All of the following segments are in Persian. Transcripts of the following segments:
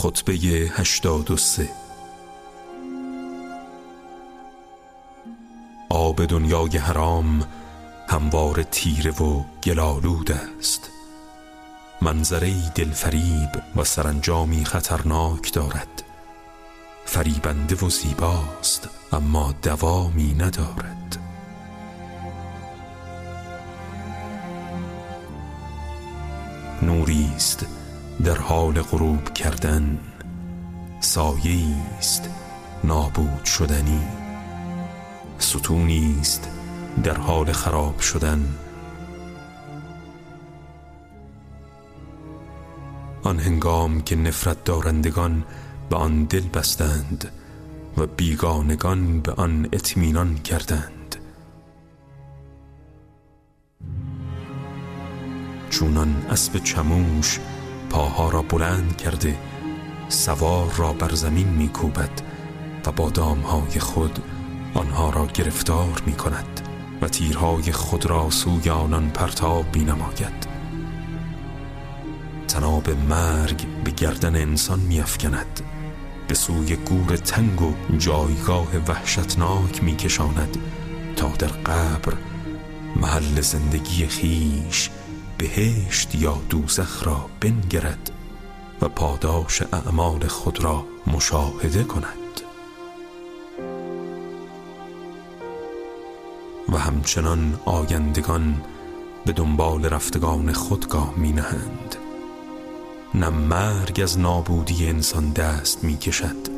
خطبه هشتاد و سه آب دنیای حرام هموار تیره و گلالود است. منظره دلفریب و سرانجامی خطرناک دارد. فریبنده و زیباست اما دوامی ندارد. نوری است. در حال غروب کردن سایه است نابود شدنی. ستونی است در حال خراب شدن. آن هنگام که نفرت دارندگان به آن دل بستند و بیگانگان به آن اطمینان کردند. چونان اسب چموش پاها را بلند کرده سوار را بر زمین میکوبد و با دامهای خود آنها را گرفتار می کند و تیرهای خود را سوی آنان پرتاب می نماید. تناب مرگ به گردن انسان می افکند به سوی گور تنگ و جایگاه وحشتناک می کشاند تا در قبر محل زندگی خیش بهشت یا دوزخ را بنگرد و پاداش اعمال خود را مشاهده کند. و همچنان آیندگان به دنبال رفتگان خودگاه می نهند نه مرگ از نابودی انسان دست می کشد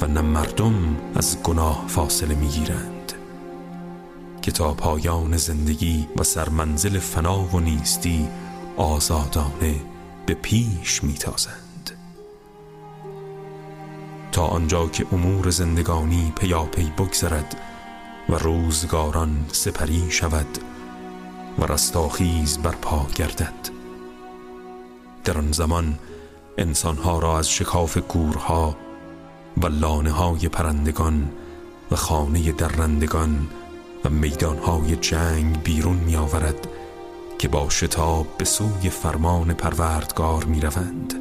و نه مردم از گناه فاصله می گیرند که تا پایان زندگی و سرمنزل فنا و نیستی آزادانه به پیش می تازند تا آنجا که امور زندگانی پیاپی بگذرد و روزگاران سپری شود و رستاخیز برپا گردد. در آن زمان انسانها را از شکاف گورها و لانه های پرندگان و خانه درندگان و میدانهای جنگ بیرون می آورد که با شتاب به سوی فرمان پروردگار می روند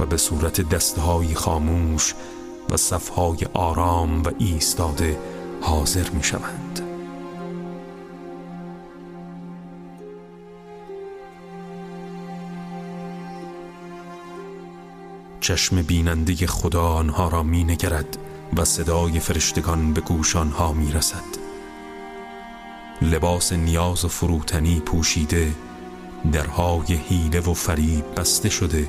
و به صورت دستهای خاموش و صفهای آرام و ایستاده حاضر می شوند چشم بیننده خدا آنها را می نگرد و صدای فرشتگان به گوش آنها می رسد لباس نیاز و فروتنی پوشیده درهای حیله و فریب بسته شده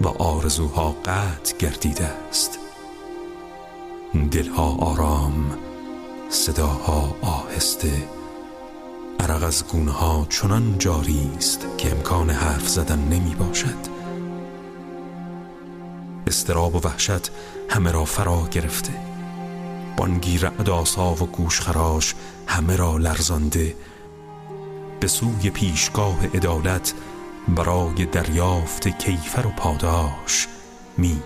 و آرزوها قطع گردیده است. دلها آرام صداها آهسته عرق از گونه ها چنان جاری است که امکان حرف زدن نمی باشد استراب و وحشت همه را فرا گرفته. بانگی رعد آسا و گوشخراش همه را لرزانده. به سوی پیشگاه عدالت برای دریافت کیفر و پاداش می